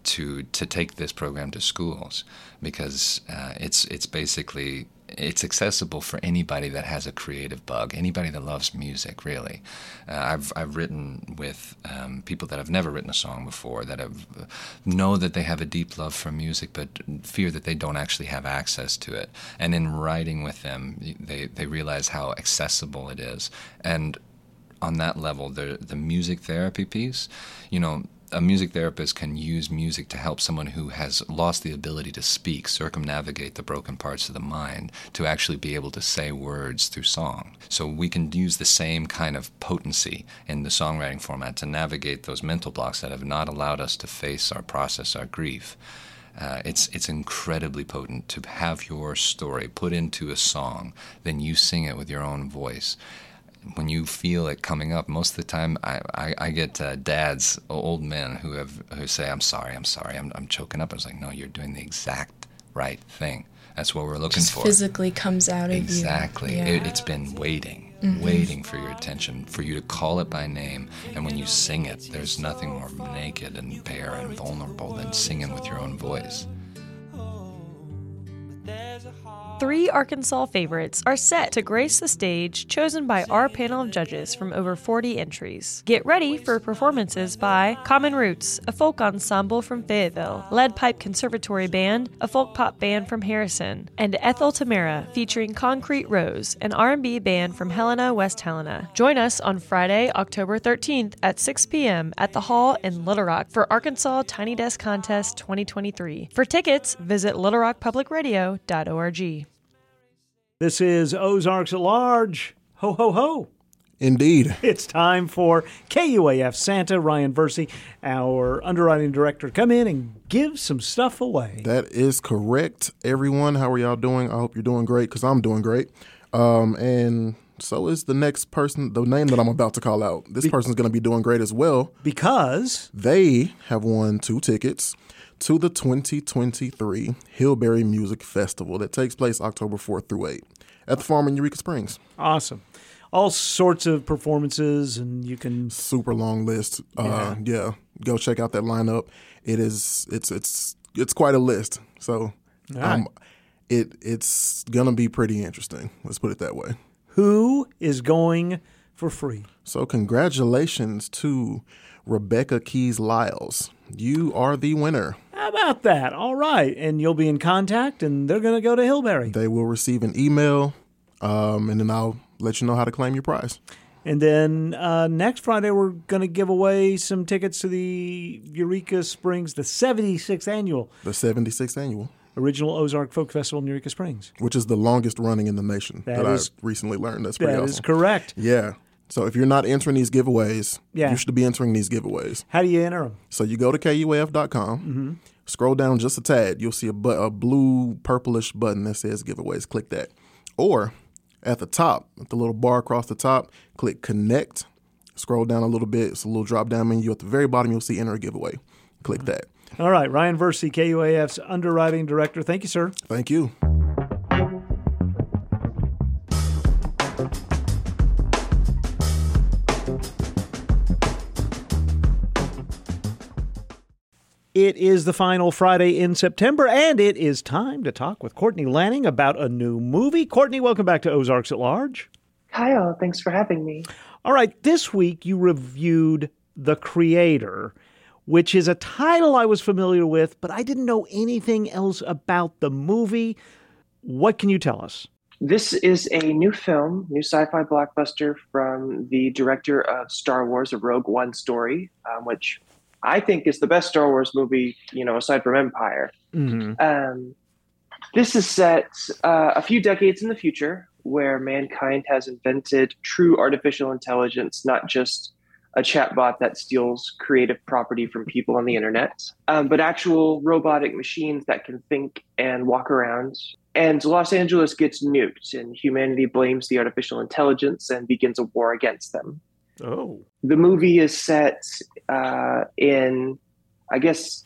to to take this program to schools because uh, it's it's basically it's accessible for anybody that has a creative bug, anybody that loves music. Really, uh, I've I've written with um, people that have never written a song before that have know that they have a deep love for music, but fear that they don't actually have access to it. And in writing with them, they they realize how accessible it is. And on that level, the the music therapy piece, you know, a music therapist can use music to help someone who has lost the ability to speak circumnavigate the broken parts of the mind to actually be able to say words through song. So we can use the same kind of potency in the songwriting format to navigate those mental blocks that have not allowed us to face our process our grief. Uh, it's it's incredibly potent to have your story put into a song, then you sing it with your own voice when you feel it coming up, most of the time I, I, I get uh, dads, old men who have who say, "I'm sorry, I'm sorry, I'm, I'm choking up." I was like, "No, you're doing the exact right thing. That's what we're looking Just for." physically comes out of you. exactly. Yeah. It, it's been waiting, Mhm. waiting for your attention, for you to call it by name, and when you sing it, there's nothing more naked and bare and vulnerable than singing with your own voice. Three Arkansas favorites are set to grace the stage chosen by our panel of judges from over 40 entries. Get ready for performances by Common Roots, a folk ensemble from Fayetteville, Lead Pipe Conservatory Band, a folk pop band from Harrison, and Ethel Tamara featuring Concrete Rose, an R&B band from Helena, West Helena. Join us on Friday, October 13th at 6 p.m. at the Hall in Little Rock for Arkansas Tiny Desk Contest 2023. For tickets, visit littlerockpublicradio.org. This is Ozarks at Large. Ho, ho, ho. Indeed. It's time for KUAF Santa, Ryan Versie, our underwriting director, come in and give some stuff away. That is correct. Everyone, how are y'all doing? I hope you're doing great because I'm doing great. Um, and so is the next person, the name that I'm about to call out. This person's going to be doing great as well because they have won two tickets to the 2023 Hillberry Music Festival that takes place October 4th through 8 at the farm in Eureka Springs. Awesome all sorts of performances, and you can super long list. Uh, yeah. yeah, go check out that lineup. It is it's it's it's quite a list. So, um, it it's gonna be pretty interesting. Let's put it that way. Who is going for free? So, congratulations to Rebecca Keys Lyles. You are the winner. How about that? All right, and you'll be in contact, and they're gonna go to Hillberry. They will receive an email, um, and then I'll let you know how to claim your prize. And then uh, next Friday, we're going to give away some tickets to the Eureka Springs, the 76th annual. The 76th annual. Original Ozark Folk Festival in Eureka Springs. Which is the longest running in the nation that, that is, I recently learned. That's pretty that awesome. That is correct. Yeah. So if you're not entering these giveaways, yeah. you should be entering these giveaways. How do you enter them? So you go to kuaf.com, mm-hmm. scroll down just a tad, you'll see a, bu- a blue purplish button that says giveaways. Click that. Or at the top, at the little bar across the top, click connect. Scroll down a little bit. It's a little drop down menu. At the very bottom, you'll see enter a giveaway. Click that. All right. Ryan Versie, KUAF's underwriting director. Thank you, sir. Thank you. It is the final Friday in September, and it is time to talk with Courtney Lanning about a new movie. Courtney, welcome back to Ozarks at Large. All. Thanks for having me. All right, this week you reviewed The Creator, which is a title I was familiar with, but I didn't know anything else about the movie. What can you tell us? This is a new film, new sci-fi blockbuster from the director of Star Wars: A Rogue One story, um, which I think is the best Star Wars movie, you know, aside from Empire. Mm-hmm. Um, this is set uh, a few decades in the future, where mankind has invented true artificial intelligence, not just a chatbot that steals creative property from people on the internet, um, but actual robotic machines that can think and walk around. And Los Angeles gets nuked, and humanity blames the artificial intelligence and begins a war against them. Oh. The movie is set uh, in, I guess,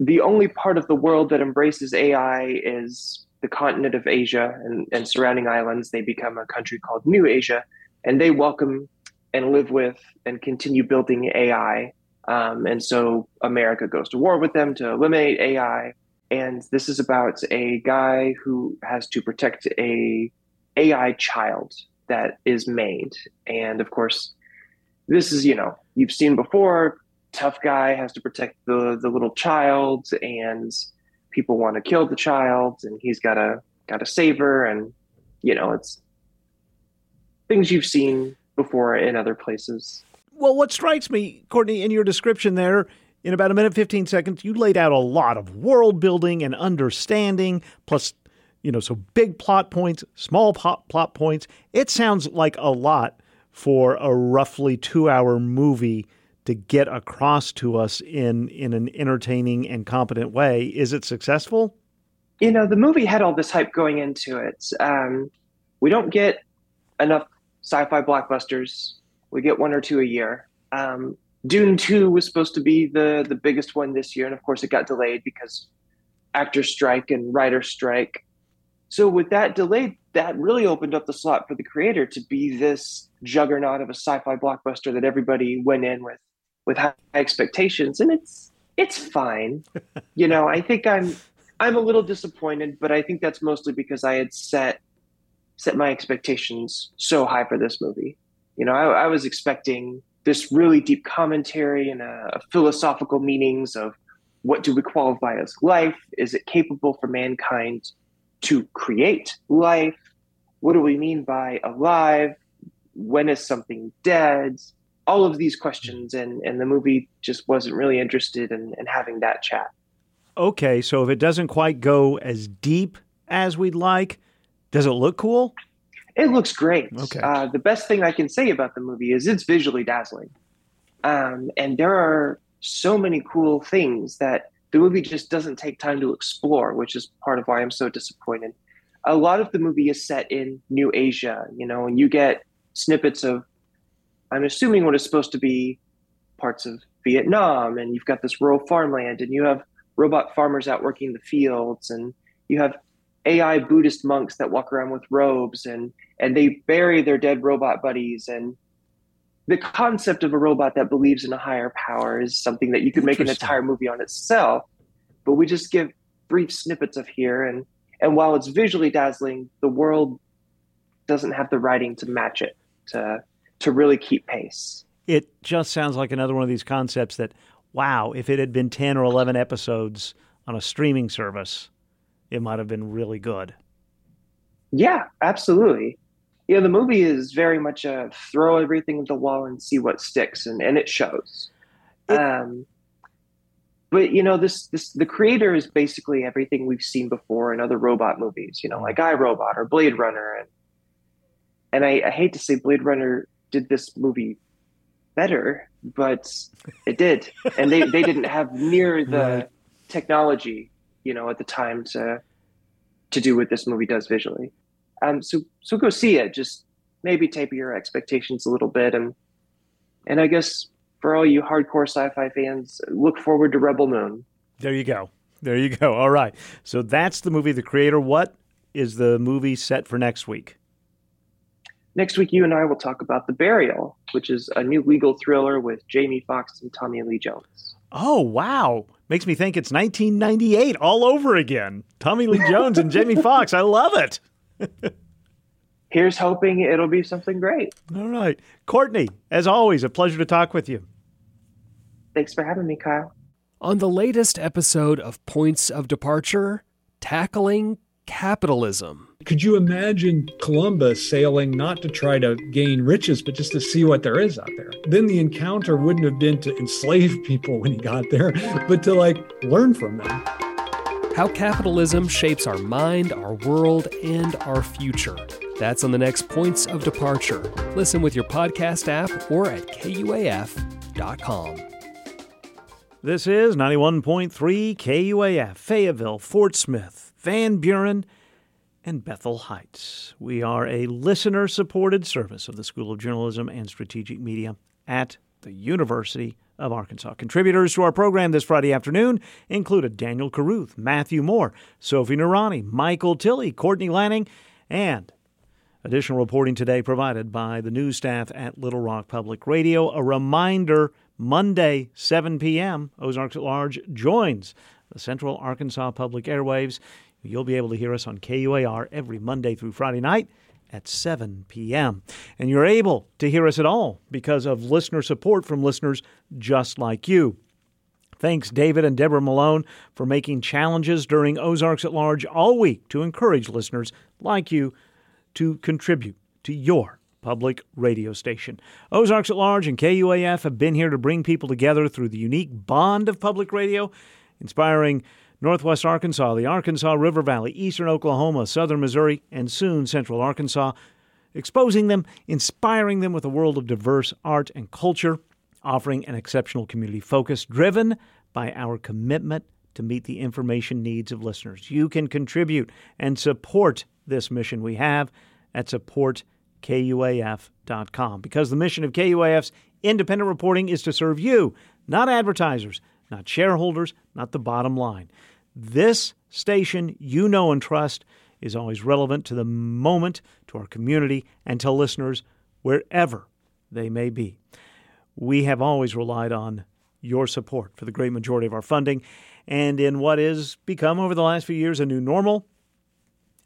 the only part of the world that embraces AI is the continent of Asia and, and surrounding islands. They become a country called New Asia, and they welcome and live with and continue building AI. Um, and so America goes to war with them to eliminate AI. And this is about a guy who has to protect a AI child that is made. And of course, this is you know you've seen before tough guy has to protect the the little child and people want to kill the child and he's got to got to save her and you know it's things you've seen before in other places. Well what strikes me courtney in your description there in about a minute 15 seconds you laid out a lot of world building and understanding plus you know so big plot points small plot, plot points. It sounds like a lot for a roughly two hour movie to get across to us in, in an entertaining and competent way. Is it successful? You know, the movie had all this hype going into it. Um, we don't get enough sci fi blockbusters, we get one or two a year. Um, Dune 2 was supposed to be the, the biggest one this year, and of course, it got delayed because actor strike and writer strike. So, with that delay, that really opened up the slot for the creator to be this juggernaut of a sci-fi blockbuster that everybody went in with with high expectations. And it's it's fine. You know i think i'm i'm a little disappointed but i think that's mostly because i had set set my expectations so high for this movie. You know i, I was expecting this really deep commentary and a, a philosophical meanings of what do we qualify as life? Is it capable for mankind to create life what do we mean by alive when is something dead? All of these questions, and and the movie just wasn't really interested in, in having that chat. Okay, so if it doesn't quite go as deep as we'd like, does it look cool? It looks great. Okay. Uh, the best thing I can say about the movie is it's visually dazzling. Um, and there are so many cool things that the movie just doesn't take time to explore, which is part of why I'm so disappointed. A lot of the movie is set in New Asia, you know, and you get snippets of, I'm assuming what is supposed to be parts of Vietnam, and you've got this rural farmland, and you have robot farmers out working the fields, and you have AI Buddhist monks that walk around with robes, and and they bury their dead robot buddies, and the concept of a robot that believes in a higher power is something that you could make an entire movie on itself. But we just give brief snippets of here, and and while it's visually dazzling, the world doesn't have the writing to match it to to really keep pace. It just sounds like another one of these concepts that, wow, if it had been 10 or 11 episodes on a streaming service, it might have been really good. Yeah, absolutely. Yeah, the movie is very much a throw everything at the wall and see what sticks, and, and it shows. um, but you know, this this the creator is basically everything we've seen before in other robot movies. You know, like iRobot or Blade Runner, and and I, I hate to say Blade Runner did this movie better, but it did, and they they didn't have near the Right. technology, you know, at the time to to do what this movie does visually. Um, so so go see it. Just maybe taper your expectations a little bit, and and I guess for all you hardcore sci-fi fans, look forward to Rebel Moon. There you go. There you go. All right. So that's the movie, The Creator. What is the movie set for next week? Next week, you and I will talk about The Burial, which is a new legal thriller with Jamie Foxx and Tommy Lee Jones. Oh, wow. Makes me think it's 1998 all over again. Tommy Lee Jones and Jamie Foxx. I love it. Here's hoping it'll be something great. All right. Courtney, as always, a pleasure to talk with you. Thanks for having me, Kyle. On the latest episode of Points of Departure, tackling capitalism. Could you imagine Columbus sailing not to try to gain riches, but just to see what there is out there? Then the encounter wouldn't have been to enslave people when he got there, but to like learn from them. How capitalism shapes our mind, our world, and our future. That's on the next Points of Departure. Listen with your podcast app or at kuaf.com. This is 91.3 KUAF, Fayetteville, Fort Smith, Van Buren, and Bethel Heights. We are a listener supported service of the School of Journalism and Strategic Media at the University of Arkansas. Contributors to our program this Friday afternoon included Daniel Caruth, Matthew Moore, Sophie Nurani, Michael Tilley, Courtney Lanning, and Additional reporting today provided by the news staff at Little Rock Public Radio. A reminder Monday, 7 p.m., Ozarks at Large joins the Central Arkansas Public Airwaves. You'll be able to hear us on KUAR every Monday through Friday night at 7 p.m. And you're able to hear us at all because of listener support from listeners just like you. Thanks, David and Deborah Malone, for making challenges during Ozarks at Large all week to encourage listeners like you to contribute to your public radio station. Ozarks at Large and KUAF have been here to bring people together through the unique bond of public radio, inspiring Northwest Arkansas, the Arkansas River Valley, Eastern Oklahoma, Southern Missouri, and soon Central Arkansas, exposing them, inspiring them with a world of diverse art and culture, offering an exceptional community focus driven by our commitment to meet the information needs of listeners. You can contribute and support this mission we have at supportkuaf.com because the mission of KUAF's independent reporting is to serve you, not advertisers, not shareholders, not the bottom line. This station you know and trust is always relevant to the moment, to our community, and to listeners wherever they may be. We have always relied on your support for the great majority of our funding, and in what has become over the last few years a new normal,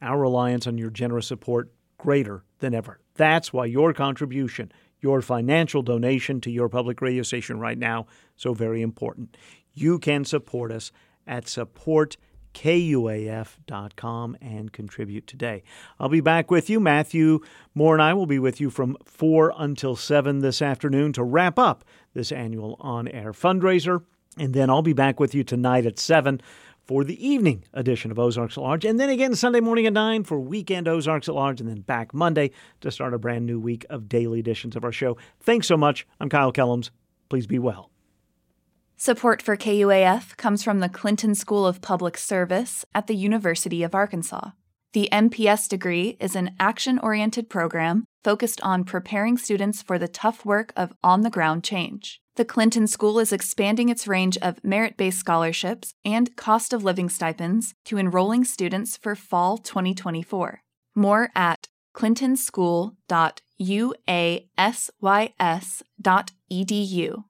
our reliance on your generous support greater than ever. That's why your contribution, your financial donation to your public radio station right now so very important. You can support us at supportkuaf.com and contribute today. I'll be back with you. Matthew Moore and I will be with you from 4 until 7 this afternoon to wrap up this annual on air fundraiser. And then I'll be back with you tonight at 7 for the evening edition of Ozarks at Large. And then again Sunday morning at 9 for weekend Ozarks at Large. And then back Monday to start a brand new week of daily editions of our show. Thanks so much. I'm Kyle Kellums. Please be well. Support for KUAF comes from the Clinton School of Public Service at the University of Arkansas. The MPS degree is an action oriented program focused on preparing students for the tough work of on the ground change. The Clinton School is expanding its range of merit based scholarships and cost of living stipends to enrolling students for fall 2024. More at clintonschool.uasys.edu.